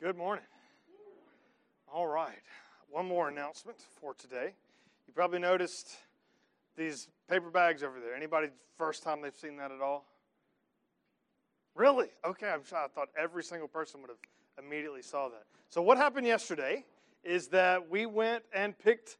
Good morning. All right. One more announcement for today. You probably noticed these paper bags over there. Anybody first time they've seen that at all? Really? Okay, I'm sure I thought every single person would have immediately saw that. So what happened yesterday is that we went and picked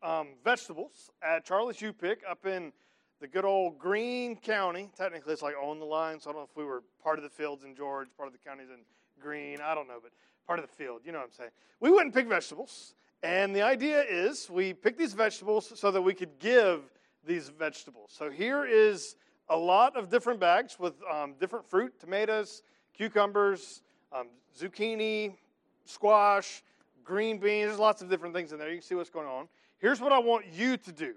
um, vegetables at Charlie's U Pick up in the good old Greene County. Technically, it's like on the line, so I don't know if we were part of the fields in George, part of the counties in Greene. I don't know, but part of the field. You know what I'm saying? We went and picked vegetables, and the idea is we pick these vegetables so that we could give these vegetables. So here is a lot of different bags with um, different fruit, tomatoes, cucumbers, um, zucchini, squash, green beans. There's lots of different things in there. You can see what's going on. Here's what I want you to do.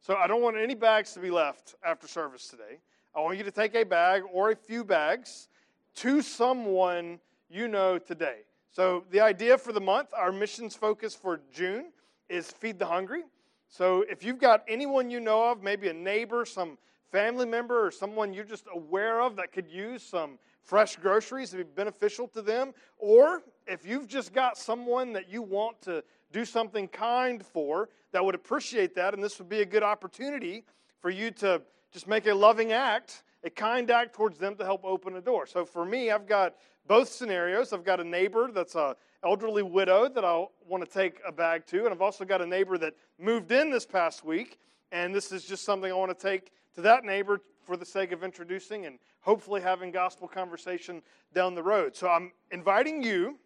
So I don't want any bags to be left after service today. I want you to take a bag or a few bags to someone you know today. So the idea for the month, our missions focus for June is feed the hungry. So if you've got anyone you know of, maybe a neighbor, some family member, or someone you're just aware of that could use some fresh groceries to be beneficial to them, or if you've just got someone that you want to do something kind for that would appreciate that, and this would be a good opportunity for you to just make a loving act, a kind act towards them to help open a door. So for me, I've got both scenarios. I've got a neighbor that's a elderly widow that I want to take a bag to, and I've also got a neighbor that moved in this past week, and this is just something I want to take to that neighbor for the sake of introducing and hopefully having gospel conversation down the road. So I'm inviting you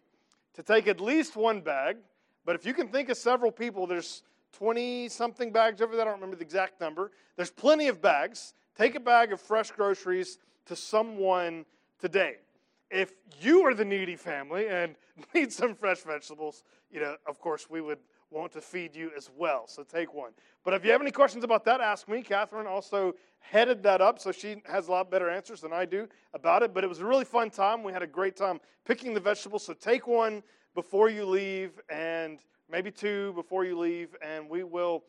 to take at least one bag, but if you can think of several people, there's 20 something bags over there. I don't remember the exact number. There's plenty of bags. Take a bag of fresh groceries to someone today. If you are the needy family and need some fresh vegetables, you know, of course, we would want to feed you as well. So take one. But if you have any questions about that, ask me. Catherine also headed that up, so she has a lot better answers than I do about it. But it was a really fun time. We had a great time picking the vegetables. So take one before you leave, and maybe two before you leave, and we will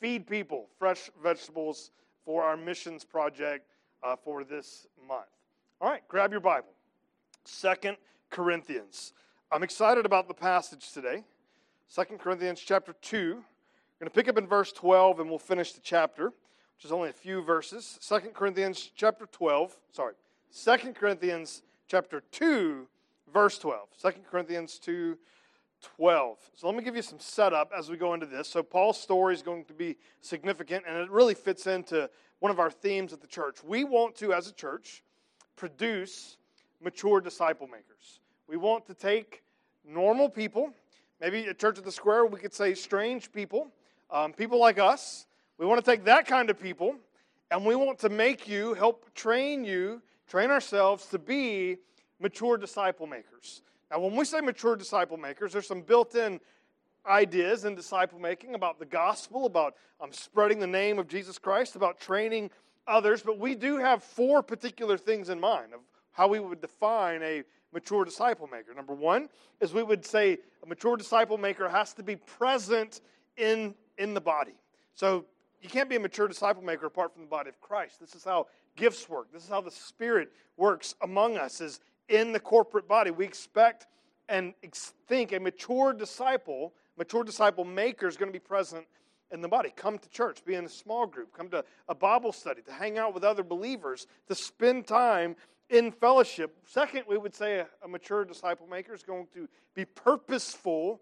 feed people fresh vegetables for our missions project uh, for this month. All right, grab your Bible. Second Corinthians. I'm excited about the passage today. Second Corinthians chapter 2. We're going to pick up in verse 12 and we'll finish the chapter, which is only a few verses. Second Corinthians chapter 12, sorry. Second Corinthians chapter 2 verse 12. Second Corinthians 2 12. So let me give you some setup as we go into this. So Paul's story is going to be significant and it really fits into one of our themes at the church. We want to as a church produce mature disciple makers. We want to take normal people, maybe at Church of the Square, we could say strange people, um, people like us. We want to take that kind of people, and we want to make you, help train you, train ourselves to be mature disciple makers. Now, when we say mature disciple makers, there's some built in ideas in disciple making about the gospel, about um, spreading the name of Jesus Christ, about training others, but we do have four particular things in mind of how we would define a mature disciple maker. Number one is we would say a mature disciple maker has to be present in, in the body. So you can't be a mature disciple maker apart from the body of Christ. This is how gifts work. This is how the Spirit works among us, is in the corporate body. We expect and think a mature disciple, mature disciple maker is going to be present in the body. Come to church, be in a small group, come to a Bible study, to hang out with other believers, to spend time in fellowship. Second, we would say a, a mature disciple maker is going to be purposeful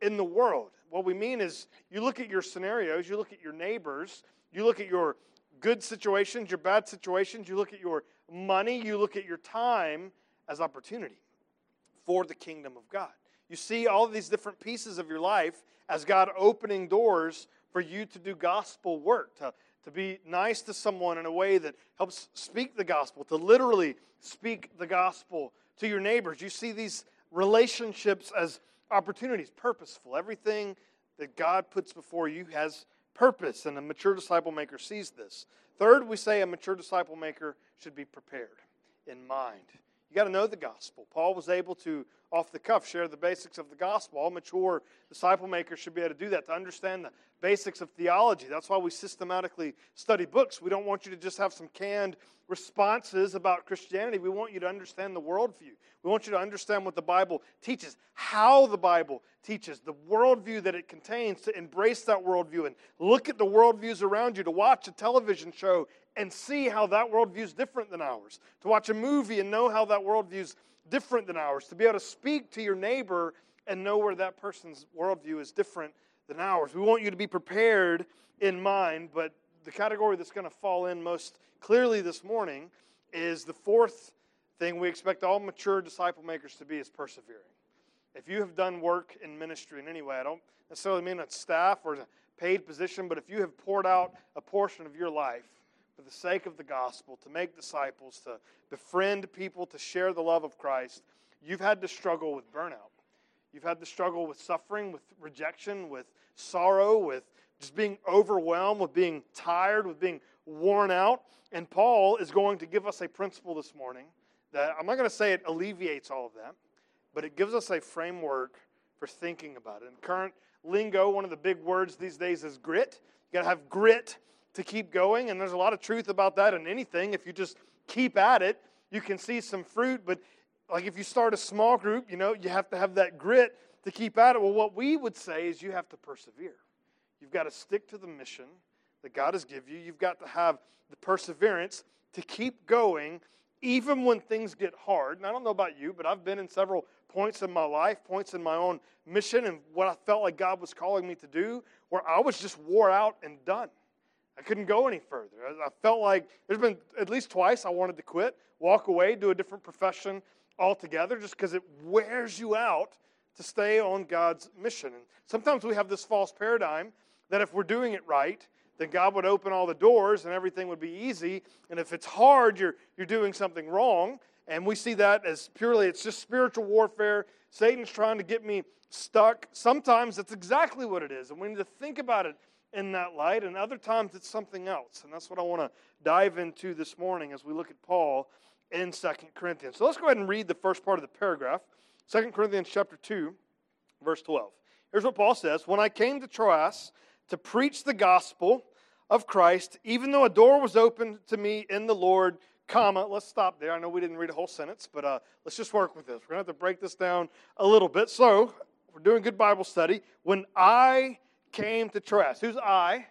in the world. What we mean is you look at your scenarios, you look at your neighbors, you look at your good situations, your bad situations, you look at your money, you look at your time as opportunity for the kingdom of God. You see all these different pieces of your life as God opening doors for you to do gospel work, to to be nice to someone in a way that helps speak the gospel, to literally speak the gospel to your neighbors. You see these relationships as opportunities, purposeful. Everything that God puts before you has purpose, and a mature disciple maker sees this. Third, we say a mature disciple maker should be prepared in mind. You got to know the gospel. Paul was able to off the cuff share the basics of the gospel. All mature disciple makers should be able to do that, to understand the basics of theology. That's why we systematically study books. We don't want you to just have some canned responses about Christianity. We want you to understand the worldview. We want you to understand what the Bible teaches, how the Bible teaches, the worldview that it contains, to embrace that worldview and look at the worldviews around you, to watch a television show and see how that worldview is different than ours, to watch a movie and know how that worldview is different than ours, to be able to speak to your neighbor and know where that person's worldview is different than ours. We want you to be prepared in mind, but the category that's going to fall in most clearly this morning is the fourth thing we expect all mature disciple makers to be is persevering. If you have done work in ministry in any way, I don't necessarily mean a staff or a paid position, but if you have poured out a portion of your life for the sake of the gospel, to make disciples, to befriend people, to share the love of Christ, you've had to struggle with burnout. You've had to struggle with suffering, with rejection, with sorrow, with just being overwhelmed, with being tired, with being worn out. And Paul is going to give us a principle this morning that I'm not going to say it alleviates all of that, but it gives us a framework for thinking about it. In current lingo, one of the big words these days is grit. You got to have grit to keep going, and there's a lot of truth about that in anything. If you just keep at it, you can see some fruit, but like if you start a small group, you know, you have to have that grit to keep at it. Well, what we would say is you have to persevere. You've got to stick to the mission that God has given you. You've got to have the perseverance to keep going even when things get hard. And I don't know about you, but I've been in several points in my life, points in my own mission and what I felt like God was calling me to do, where I was just wore out and done. I couldn't go any further. I felt like there's been at least twice I wanted to quit, walk away, do a different profession altogether, just because it wears you out to stay on God's mission. And sometimes we have this false paradigm that if we're doing it right, then God would open all the doors and everything would be easy. And if it's hard, you're, you're doing something wrong. And we see that as purely, it's just spiritual warfare. Satan's trying to get me stuck. Sometimes that's exactly what it is. And we need to think about it in that light. And other times it's something else. And that's what I want to dive into this morning as we look at Paul in Second Corinthians. So let's go ahead and read the first part of the paragraph. Second Corinthians chapter 2, verse 12. Here's what Paul says When I came to Troas, to preach the gospel of Christ, even though a door was opened to me in the Lord, comma, let's stop there. I know we didn't read a whole sentence, but uh, let's just work with this. We're going to have to break this down a little bit. So, we're doing good Bible study. When I came to Troas, who's I?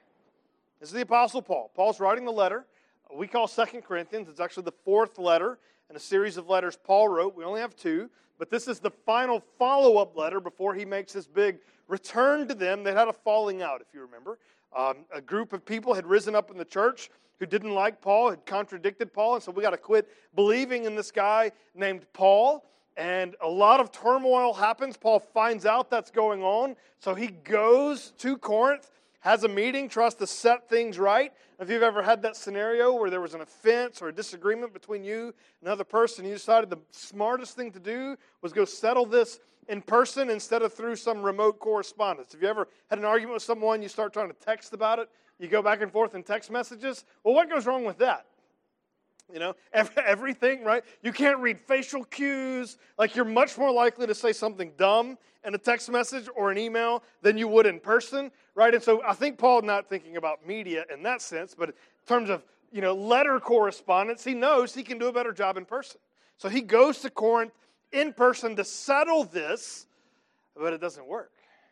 This is the Apostle Paul. Paul's writing the letter we call Second Corinthians. It's actually the fourth letter in a series of letters Paul wrote. We only have two, but this is the final follow up letter before he makes his big return to them. They had a falling out, if you remember. Um, a group of people had risen up in the church who didn't like Paul, had contradicted Paul, and so we got to quit believing in this guy named Paul. And a lot of turmoil happens. Paul finds out that's going on, so he goes to Corinth, has a meeting, tries to set things right. If you've ever had that scenario where there was an offense or a disagreement between you and another person, you decided the smartest thing to do was go settle this in person instead of through some remote correspondence. Have you ever had an argument with someone, you start trying to text about it, you go back and forth in text messages? Well, what goes wrong with that? You know, everything, right? You can't read facial cues. Like, you're much more likely to say something dumb in a text message or an email than you would in person, right? And so I think Paul not thinking about media in that sense, but in terms of, you know, letter correspondence, he knows he can do a better job in person. So he goes to Corinth in person to settle this, but it doesn't work.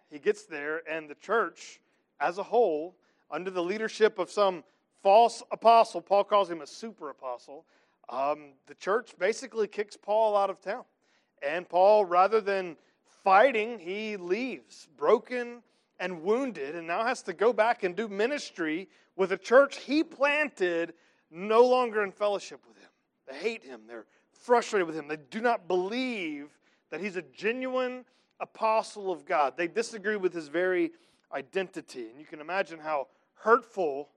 He gets there, and the church as a whole, under the leadership of some false apostle, Paul calls him a super apostle, um, the church basically kicks Paul out of town. And Paul, rather than fighting, he leaves broken and wounded, and now has to go back and do ministry with a church he planted no longer in fellowship with him. They hate him. They're frustrated with him. They do not believe that he's a genuine apostle of God. They disagree with his very identity. And you can imagine how hurtful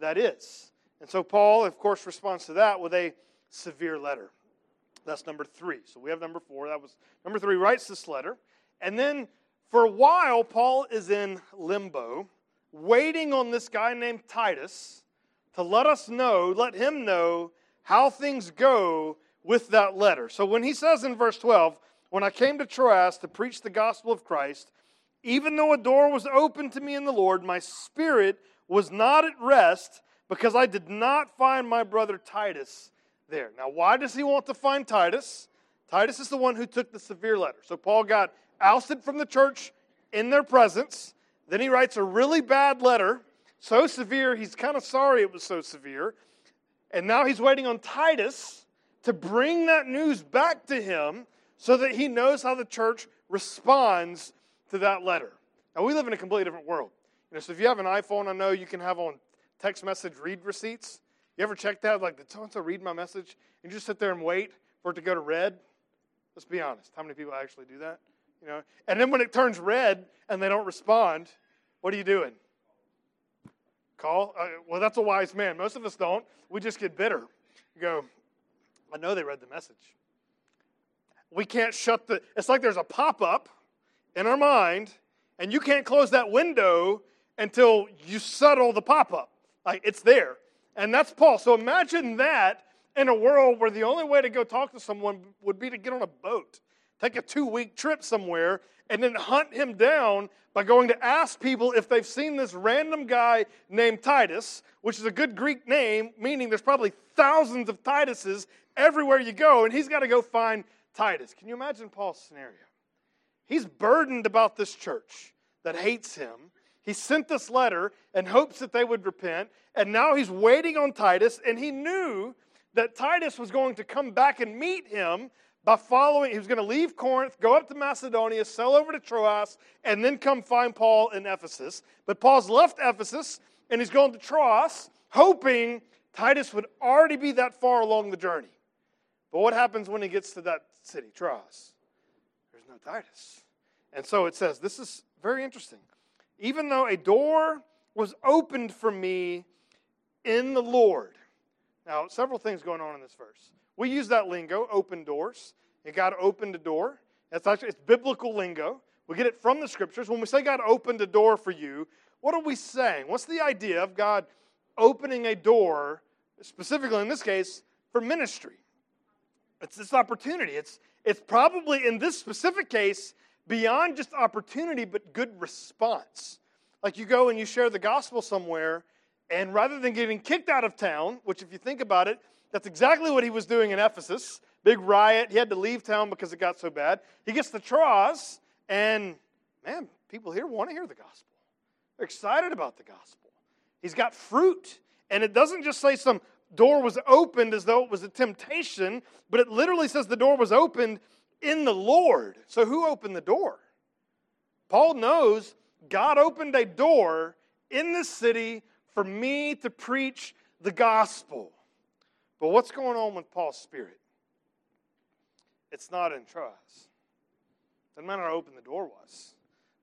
that is. And so Paul, of course, responds to that with a severe letter. That's number three. So we have number four. That was number three, writes this letter. And then for a while, Paul is in limbo, waiting on this guy named Titus to let us know, let him know how things go with that letter. So when he says in verse 12, when I came to Troas to preach the gospel of Christ, even though a door was open to me in the Lord, my spirit was not at rest because I did not find my brother Titus there. Now, why does he want to find Titus? Titus is the one who took the severe letter. So Paul got ousted from the church in their presence. Then he writes a really bad letter, so severe, he's kind of sorry it was so severe. And now he's waiting on Titus to bring that news back to him so that he knows how the church responds to that letter. Now, we live in a completely different world. You know, so if you have an iPhone, I know you can have on text message read receipts. You ever check that? Like, did so read my message? And you just sit there and wait for it to go to read? Let's be honest. How many people actually do that? You know, and then when it turns read and they don't respond, what are you doing? Call? Uh, well, that's a wise man. Most of us don't. We just get bitter. You go, I know they read the message. We can't shut the, it's like there's a pop up in our mind, and you can't close that window until you settle the pop up. Like it's there. And that's Paul. So imagine that in a world where the only way to go talk to someone would be to get on a boat, take a two week trip somewhere, and then hunt him down by going to ask people if they've seen this random guy named Titus, which is a good Greek name, meaning there's probably thousands of Tituses everywhere you go, and he's got to go find Titus. Can you imagine Paul's scenario? He's burdened about this church that hates him. He sent this letter and hopes that they would repent, and now he's waiting on Titus, and he knew that Titus was going to come back and meet him by following, he was going to leave Corinth, go up to Macedonia, sail over to Troas, and then come find Paul in Ephesus. But Paul's left Ephesus and he's going to Troas, hoping Titus would already be that far along the journey. But what happens when he gets to that city, Troas? And so it says, this is very interesting. Even though a door was opened for me in the Lord. Now, several things going on in this verse. We use that lingo, open doors. And God opened a door. That's actually it's biblical lingo. We get it from the scriptures. When we say God opened a door for you, what are we saying? What's the idea of God opening a door, specifically in this case, for ministry? It's this opportunity. It's, it's probably in this specific case beyond just opportunity, but good response. Like you go and you share the gospel somewhere, and rather than getting kicked out of town, which, if you think about it, that's exactly what he was doing in Ephesus. Big riot. He had to leave town because it got so bad. He gets to Troas, and man, people here want to hear the gospel. They're excited about the gospel. He's got fruit. And it doesn't just say some door was opened as though it was a temptation, but it literally says the door was opened in the Lord. So who opened the door? Paul knows God opened a door in this city for me to preach the gospel. But what's going on with Paul's spirit? It's not in trust. Doesn't matter how open the door was.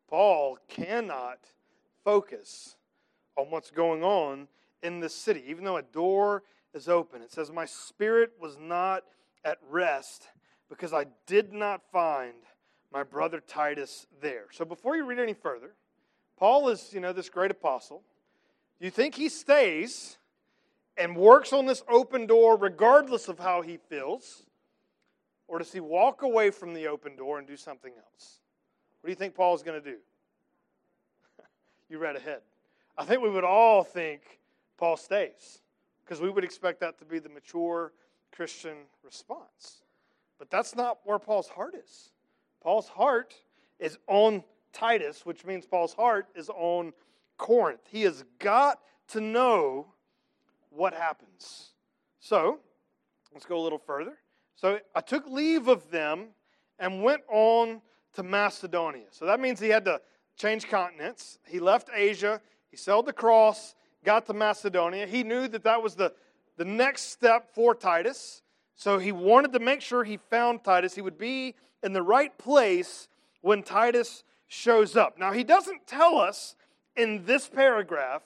Paul cannot focus on what's going on in this city, even though a door is open. It says, My spirit was not at rest because I did not find my brother Titus there. So before you read any further, Paul is, you know, this great apostle. You think he stays and works on this open door regardless of how he feels? Or does he walk away from the open door and do something else? What do you think Paul is going to do? you read ahead. I think we would all think Paul stays because we would expect that to be the mature Christian response. But that's not where Paul's heart is. Paul's heart is on Titus, which means Paul's heart is on Corinth. He has got to know what happens. So, let's go a little further. So, I took leave of them and went on to Macedonia. So, that means he had to change continents. He left Asia, he sailed across, got to Macedonia. He knew that that was the, the next step for Titus. So, he wanted to make sure he found Titus. He would be in the right place when Titus shows up. Now, he doesn't tell us in this paragraph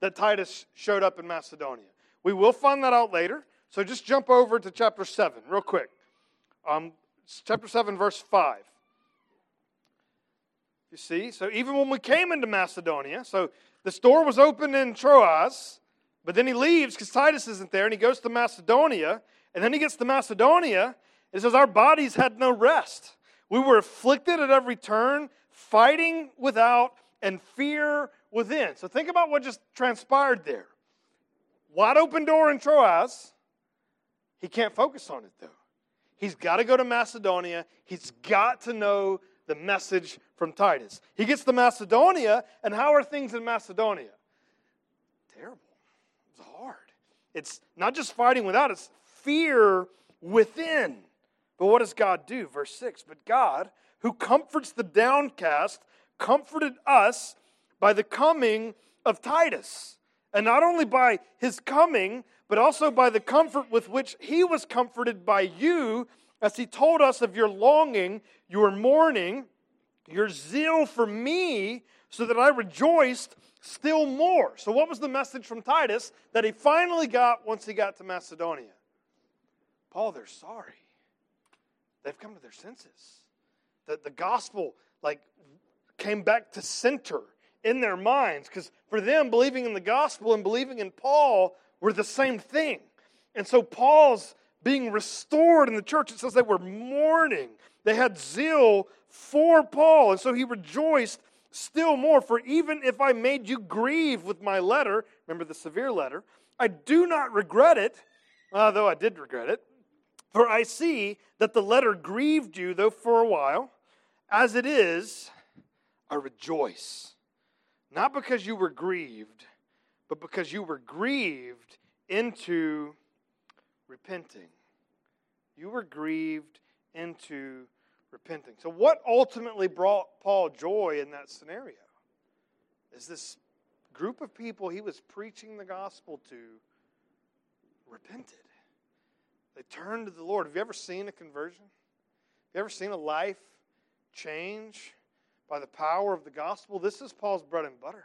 that Titus showed up in Macedonia. We will find that out later. So just jump over to chapter 7 real quick. Um, chapter 7, verse 5. You see? So even when we came into Macedonia, so the store was open in Troas, but then he leaves because Titus isn't there and he goes to Macedonia. And then he gets to Macedonia It says, Our bodies had no rest. We were afflicted at every turn, fighting without and fear within. So think about what just transpired there. Wide open door in Troas. He can't focus on it though. He's got to go to Macedonia. He's got to know the message from Titus. He gets to Macedonia, and how are things in Macedonia? Terrible. It's hard. It's not just fighting without, it's fear within. But what does God do? Verse 6 But God, who comforts the downcast, comforted us by the coming of Titus. And not only by his coming, but also by the comfort with which he was comforted by you, as he told us of your longing, your mourning, your zeal for me, so that I rejoiced still more. So, what was the message from Titus that he finally got once he got to Macedonia? Paul, they're sorry. They've come to their senses. That the gospel, like, came back to center in their minds because for them, believing in the gospel and believing in Paul were the same thing. And so, Paul's being restored in the church. It says they were mourning, they had zeal for Paul. And so he rejoiced still more. For even if I made you grieve with my letter, remember the severe letter, I do not regret it, although I did regret it. For I see that the letter grieved you, though for a while. As it is, I rejoice. Not because you were grieved, but because you were grieved into repenting. You were grieved into repenting. So, what ultimately brought Paul joy in that scenario? Is this group of people he was preaching the gospel to repented. They turned to the Lord. Have you ever seen a conversion? Have you ever seen a life change by the power of the gospel? This is Paul's bread and butter.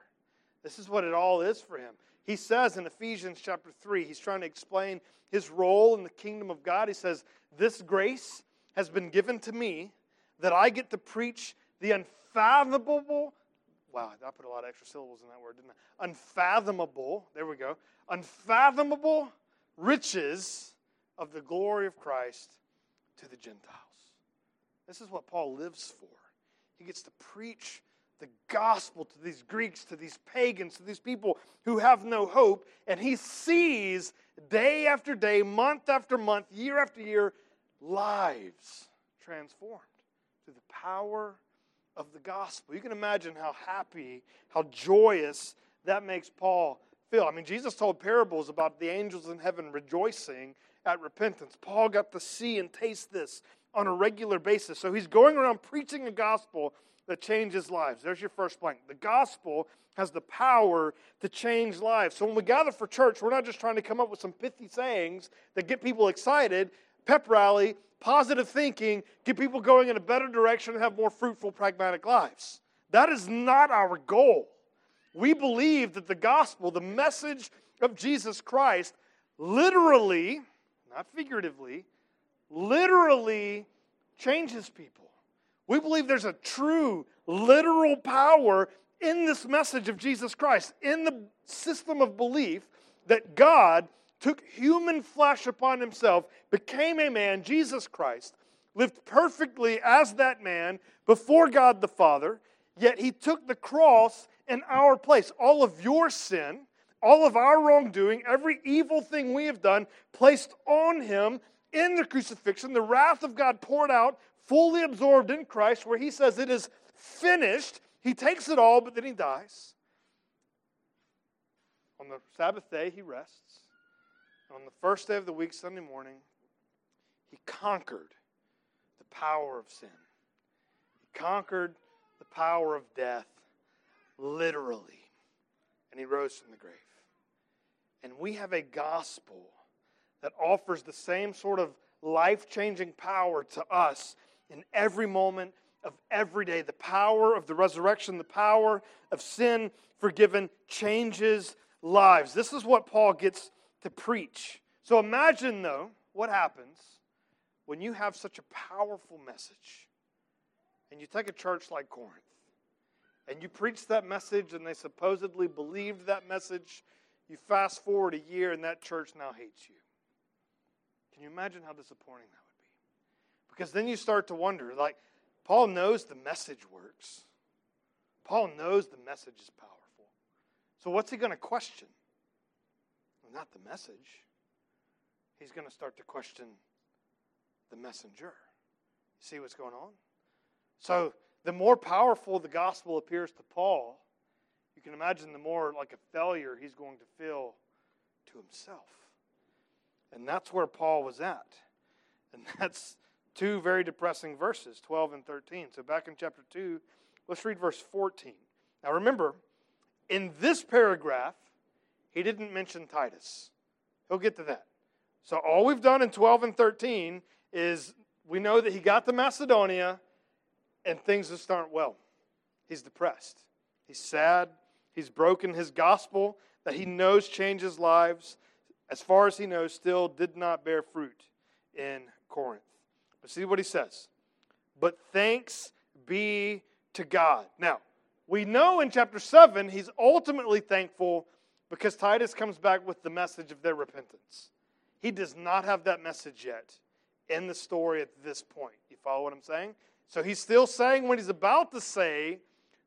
This is what it all is for him. He says in Ephesians chapter 3, he's trying to explain his role in the kingdom of God. He says, This grace has been given to me that I get to preach the unfathomable. Wow, I put a lot of extra syllables in that word, didn't I? Unfathomable, there we go. Unfathomable riches of the glory of Christ to the Gentiles. This is what Paul lives for. He gets to preach the gospel to these Greeks, to these pagans, to these people who have no hope, and he sees day after day, month after month, year after year, lives transformed through the power of the gospel. You can imagine how happy, how joyous that makes Paul feel. I mean, Jesus told parables about the angels in heaven rejoicing at repentance. Paul got to see and taste this on a regular basis. So he's going around preaching the gospel that changes lives. There's your first blank. The gospel has the power to change lives. So when we gather for church, we're not just trying to come up with some pithy sayings that get people excited, pep rally, positive thinking, get people going in a better direction and have more fruitful, pragmatic lives. That is not our goal. We believe that the gospel, the message of Jesus Christ, literally, not figuratively, literally changes people. We believe there's a true, literal power in this message of Jesus Christ, in the system of belief that God took human flesh upon himself, became a man, Jesus Christ, lived perfectly as that man before God the Father, yet he took the cross in our place. All of your sin, all of our wrongdoing, every evil thing we have done, placed on him in the crucifixion, the wrath of God poured out, fully absorbed in Christ, where he says it is finished. He takes it all, but then he dies. On the Sabbath day, he rests. On the first day of the week, Sunday morning, he conquered the power of sin. He conquered the power of death, literally. And he rose from the grave. And we have a gospel that offers the same sort of life changing power to us in every moment of every day. The power of the resurrection, the power of sin forgiven changes lives. This is what Paul gets to preach. So imagine, though, what happens when you have such a powerful message and you take a church like Corinth and you preach that message and they supposedly believed that message. You fast forward a year and that church now hates you. Can you imagine how disappointing that be? Because then you start to wonder like, Paul knows the message works, Paul knows the message is powerful. So what's he going to question? Well, not the message. He's going to start to question the messenger. See what's going on? So the more powerful the gospel appears to Paul, you can imagine the more like a failure he's going to feel to himself. And that's where Paul was at. And that's two very depressing verses, 12 and 13. So back in chapter 2, let's read verse 14. Now remember, in this paragraph, he didn't mention Titus. He'll get to that. So all we've done in 12 and 13 is we know that he got to Macedonia and things just aren't well. He's depressed. He's sad. He's broken his gospel that he knows changes lives. As far as he knows, still did not bear fruit in Corinth. But see what he says. But thanks be to God. Now, we know in chapter 7 he's ultimately thankful because Titus comes back with the message of their repentance. He does not have that message yet in the story at this point. You follow what I'm saying? So he's still saying what he's about to say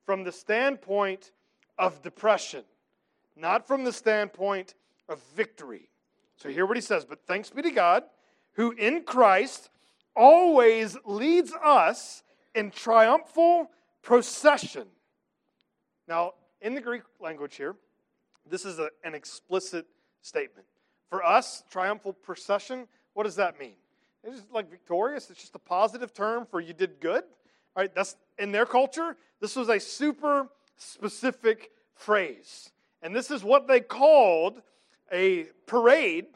from the standpoint of depression, not from the standpoint of victory. So hear what he says. But thanks be to God, who in Christ always leads us in triumphal procession. Now, in the Greek language here, this is a, an explicit statement. For us, triumphal procession, what does that mean? It's just like victorious. It's just a positive term for you did good. All right, that's in their culture. This was a super specific phrase, and this is what they called a parade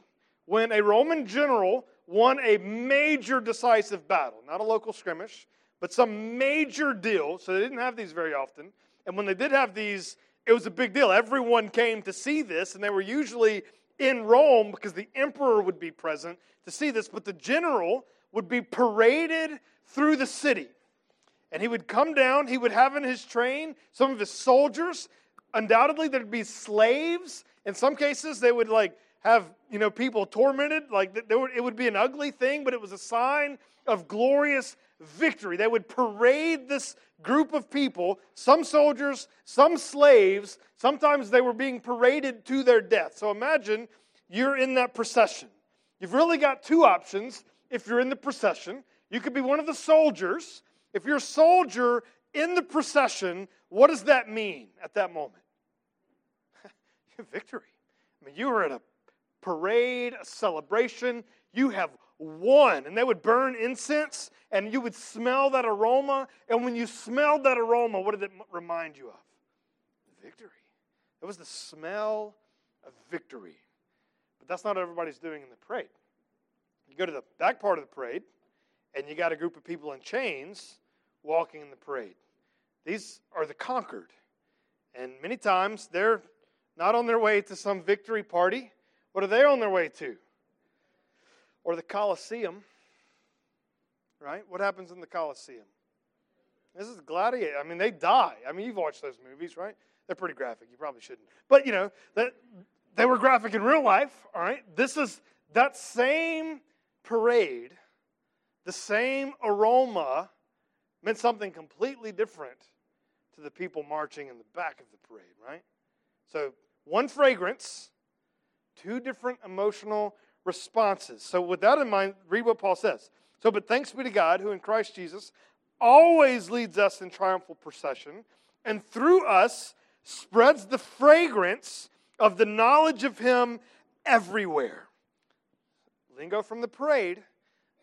when a Roman general won a major decisive battle, not a local skirmish, but some major deal. So they didn't have these very often, and when they did have these, it was a big deal. Everyone came to see this, and they were usually in Rome because the emperor would be present to see this, but the general would be paraded through the city. And he would come down, he would have in his train some of his soldiers. Undoubtedly, there'd be slaves. In some cases, they would like have you know people tormented. Like would, it would be an ugly thing, but it was a sign of glorious victory. They would parade this group of people, some soldiers, some slaves. Sometimes they were being paraded to their death. So imagine you're in that procession. You've really got two options if you're in the procession. You could be one of the soldiers. If you're a soldier in the procession, what does that mean at that moment? Victory. I mean, you were at a parade, a celebration. You have won. And they would burn incense, and you would smell that aroma. And when you smelled that aroma, what did it remind you of? Victory. It was the smell of victory. But that's not what everybody's doing in the parade. You go to the back part of the parade, and you got a group of people in chains walking in the parade. These are the conquered. And many times they're not on their way to some victory party. What are they on their way to? Or the Colosseum, right? What happens in the Colosseum? This is gladiator. I mean, they die. I mean, you've watched those movies, right? They're pretty graphic. You probably shouldn't. But, you know, that, they were graphic in real life, all right? This is that same parade, the same aroma meant something completely different to the people marching in the back of the parade, right? So, one fragrance, two different emotional responses. So, with that in mind, read what Paul says. So, but thanks be to God who in Christ Jesus always leads us in triumphal procession and through us spreads the fragrance of the knowledge of Him everywhere. Lingo from the parade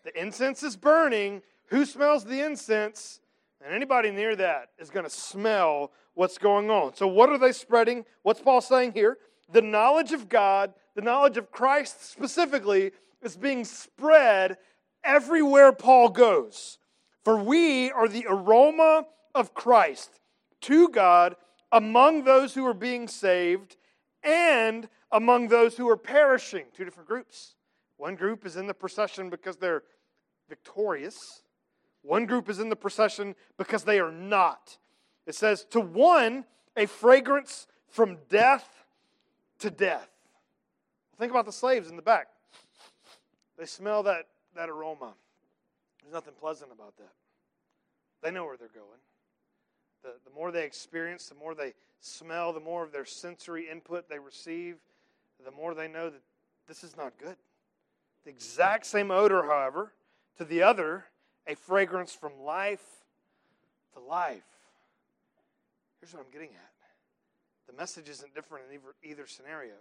the incense is burning. Who smells the incense? And anybody near that is going to smell what's going on. So, what are they spreading? What's Paul saying here? The knowledge of God the knowledge of Christ specifically is being spread everywhere Paul goes. For we are the aroma of Christ to God among those who are being saved and among those who are perishing. Two different groups. One group is in the procession because they're victorious, one group is in the procession because they are not. It says, to one, a fragrance from death to death. Think about the slaves in the back. They smell that, that aroma. There's nothing pleasant about that. They know where they're going. The, the more they experience, the more they smell, the more of their sensory input they receive, the more they know that this is not good. The exact same odor, however, to the other, a fragrance from life to life. Here's what I'm getting at the message isn't different in either, either scenario.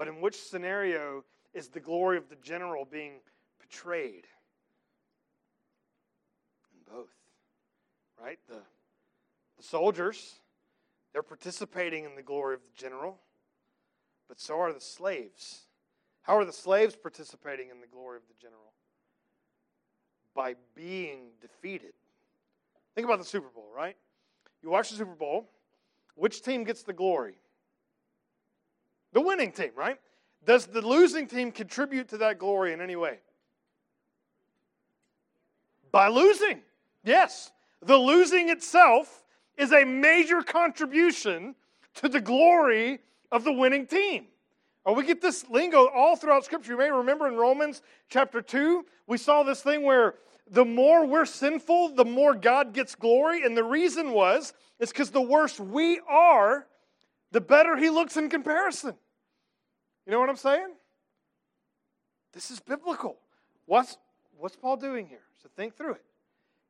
But in which scenario is the glory of the general being portrayed? In both. Right? The, the soldiers, they're participating in the glory of the general, but so are the slaves. How are the slaves participating in the glory of the general? By being defeated. Think about the Super Bowl, right? You watch the Super Bowl, which team gets the glory? The winning team, right? Does the losing team contribute to that glory in any way? By losing. Yes. The losing itself is a major contribution to the glory of the winning team. Oh, we get this lingo all throughout Scripture. You may remember in Romans chapter 2, we saw this thing where the more we're sinful, the more God gets glory. And the reason was, is because the worse we are, the better He looks in comparison. You know what I'm saying? This is biblical. What's, what's Paul doing here? So think through it.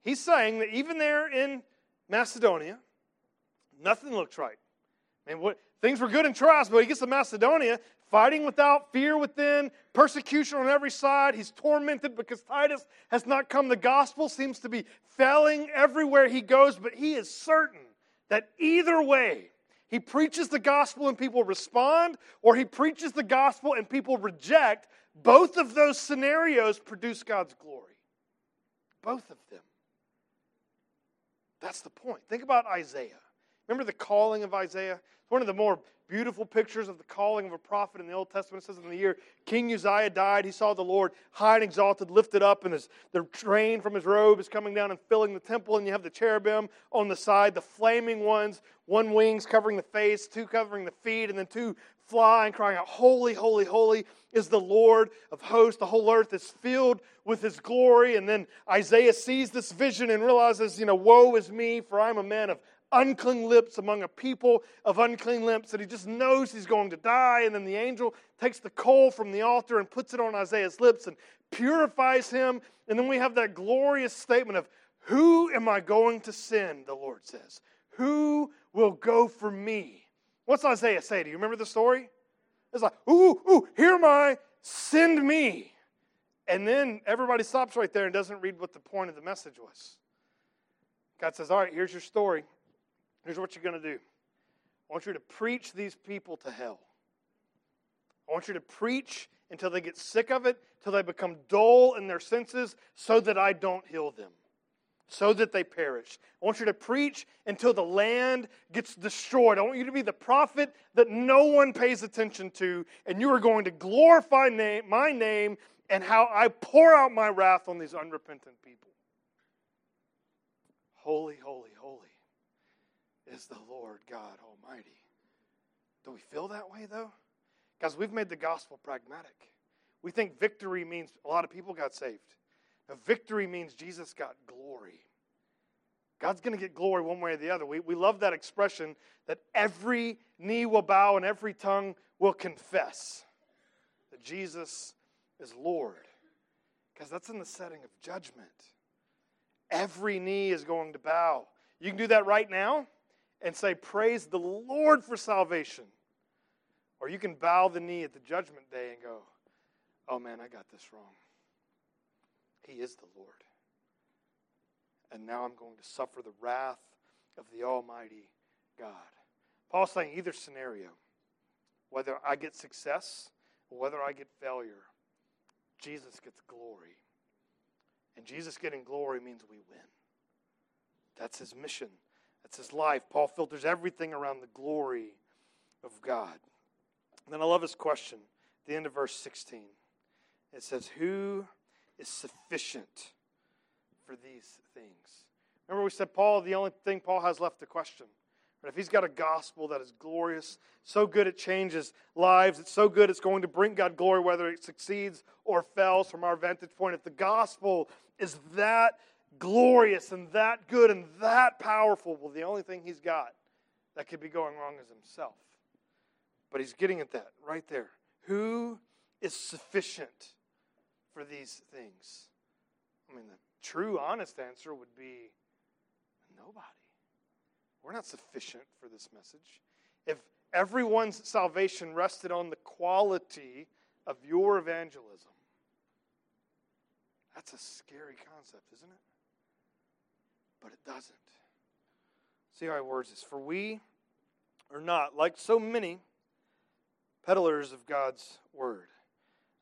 He's saying that even there in Macedonia, nothing looks right. Mean, what, things were good in Troas, but he gets to Macedonia, fighting without fear within, persecution on every side. He's tormented because Titus has not come. The gospel seems to be failing everywhere he goes, but he is certain that either way, he preaches the gospel and people respond, or he preaches the gospel and people reject. Both of those scenarios produce God's glory. Both of them. That's the point. Think about Isaiah. Remember the calling of Isaiah? One of the more beautiful pictures of the calling of a prophet in the Old Testament. It says in the year King Uzziah died, he saw the Lord high and exalted, lifted up, and his, the train from his robe is coming down and filling the temple. And you have the cherubim on the side, the flaming ones, one wings covering the face, two covering the feet, and then two flying, crying out, Holy, holy, holy is the Lord of hosts. The whole earth is filled with his glory. And then Isaiah sees this vision and realizes, you know, woe is me, for I'm a man of unclean lips among a people of unclean lips that he just knows he's going to die. And then the angel takes the coal from the altar and puts it on Isaiah's lips and purifies him. And then we have that glorious statement of, Who am I going to send? The Lord says. Who will go for me? What's Isaiah say? Do you remember the story? It's like, Ooh, ooh, here am I, send me. And then everybody stops right there and doesn't read what the point of the message was. God says, All right, here's your story. Here's what you're going to do I want you to preach these people to hell. I want you to preach until they get sick of it, till they become dull in their senses, so that I don't heal them, so that they perish. I want you to preach until the land gets destroyed. I want you to be the prophet that no one pays attention to, and you are going to glorify name, my name and how I pour out my wrath on these unrepentant people. Holy, holy, holy is the Lord God Almighty. Do we feel that way, though? Guys, we've made the gospel pragmatic. We think victory means a lot of people got saved. Now, victory means Jesus got glory. God's going to get glory one way or the other. We, we love that expression that every knee will bow and every tongue will confess that Jesus is Lord. Because that's in the setting of judgment. Every knee is going to bow. You can do that right now and say, Praise the Lord for salvation. Or you can bow the knee at the judgment day and go, Oh man, I got this wrong. He is the Lord. And now I'm going to suffer the wrath of the Almighty God. Paul's saying either scenario, whether I get success or whether I get failure, Jesus gets glory. And Jesus getting glory means we win. That's his mission. That's his life. Paul filters everything around the glory of God. And then I love his question at the end of verse 16. It says, Who is sufficient for these things? Remember, we said Paul, the only thing Paul has left to question. But if he's got a gospel that is glorious, so good it changes lives, it's so good it's going to bring God glory whether it succeeds or fails from our vantage point. If the gospel is that glorious and that good and that powerful, well, the only thing he's got that could be going wrong is himself. But he's getting at that right there. Who is sufficient for these things? I mean, the true, honest answer would be nobody. We're not sufficient for this message. If everyone's salvation rested on the quality of your evangelism, that's a scary concept, isn't it? But it doesn't. See how he words this. For we are not, like so many, peddlers of God's word.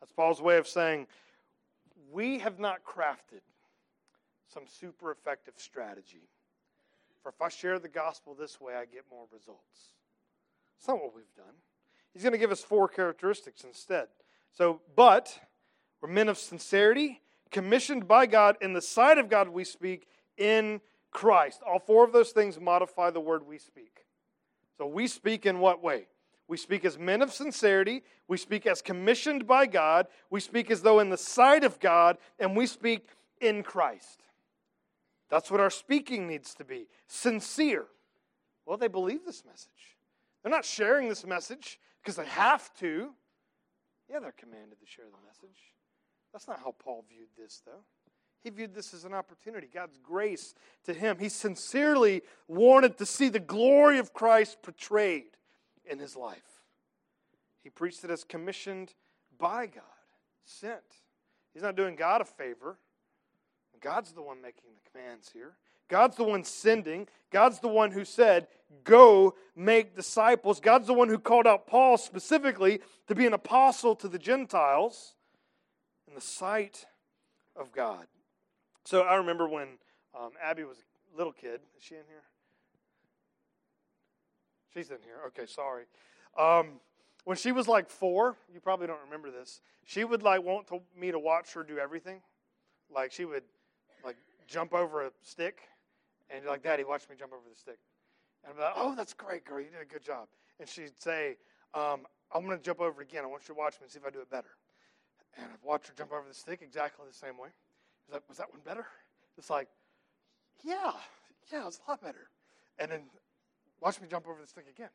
That's Paul's way of saying, we have not crafted some super effective strategy for if I share the gospel this way, I get more results. It's not what we've done. He's going to give us four characteristics instead. So, but we're men of sincerity, commissioned by God, in the sight of God we speak in Christ. All four of those things modify the word we speak. So we speak in what way? We speak as men of sincerity. We speak as commissioned by God. We speak as though in the sight of God, and we speak in Christ. That's what our speaking needs to be sincere. Well, they believe this message. They're not sharing this message because they have to. Yeah, they're commanded to share the message. That's not how Paul viewed this, though. He viewed this as an opportunity, God's grace to him. He sincerely wanted to see the glory of Christ portrayed in his life. He preached it as commissioned by God, sent. He's not doing God a favor. God's the one making the commands here. God's the one sending. God's the one who said, Go make disciples. God's the one who called out Paul specifically to be an apostle to the Gentiles in the sight of God. So I remember when um, Abby was a little kid. Is she in here? She's in here. Okay, sorry. Um, when she was like four, you probably don't remember this. She would like want to, me to watch her do everything. Like she would like jump over a stick, and you're like, Daddy, watch me jump over the stick. And I'm like, Oh, that's great, girl. You did a good job. And she'd say, um, I'm going to jump over again. I want you to watch me and see if I do it better. And I've watched her jump over the stick exactly the same way. He's like, Was that one better? It's like, Yeah, yeah, it's a lot better. And then watch me jump over the stick again.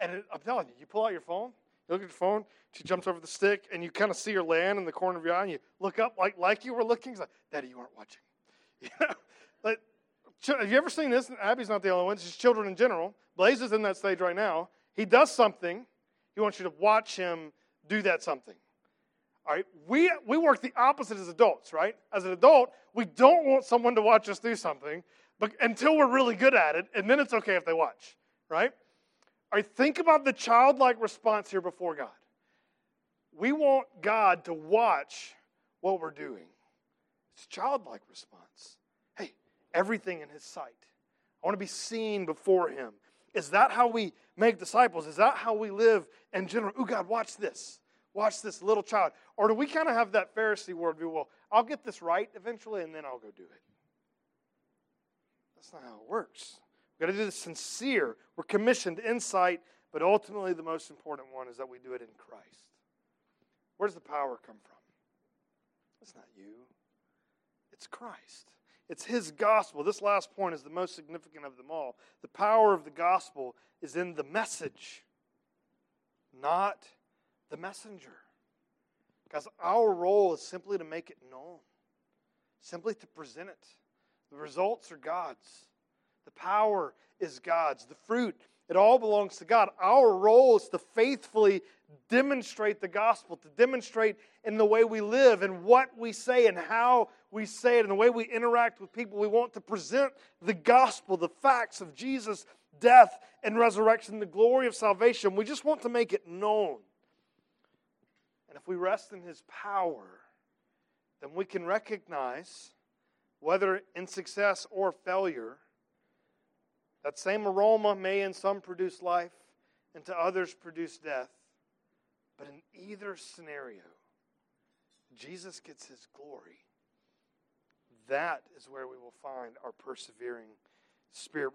And it, I'm telling you, you pull out your phone, you look at your phone, she jumps over the stick, and you kind of see her land in the corner of your eye, and you look up like, like you were looking. It's like, Daddy, you aren't watching. Yeah, like, have you ever seen this? Abby's not the only one. It's just children in general. Blaze is in that stage right now. He does something. He wants you to watch him do that something. All right, we, we work the opposite as adults, right? As an adult, we don't want someone to watch us do something but, until we're really good at it, and then it's okay if they watch, right? All right, think about the childlike response here before God. We want God to watch what we're doing. It's childlike response. Hey, everything in His sight. I want to be seen before Him. Is that how we make disciples? Is that how we live in general? Oh, God, watch this. Watch this little child. Or do we kind of have that Pharisee worldview? Well, I'll get this right eventually and then I'll go do it. That's not how it works. We've got to do this sincere. We're commissioned insight, but ultimately the most important one is that we do it in Christ. Where does the power come from? It's not you, it's Christ. It's his gospel. This last point is the most significant of them all. The power of the gospel is in the message, not the messenger. Because our role is simply to make it known, simply to present it. The results are God's, the power is God's, the fruit, it all belongs to God. Our role is to faithfully demonstrate the gospel, to demonstrate in the way we live and what we say and how we say it and the way we interact with people. We want to present the gospel, the facts of Jesus' death and resurrection, the glory of salvation. We just want to make it known. And if we rest in his power, then we can recognize, whether in success or failure, that same aroma may in some produce life and to others produce death. But in either scenario, Jesus gets his glory. That is where we will find our persevering spirit.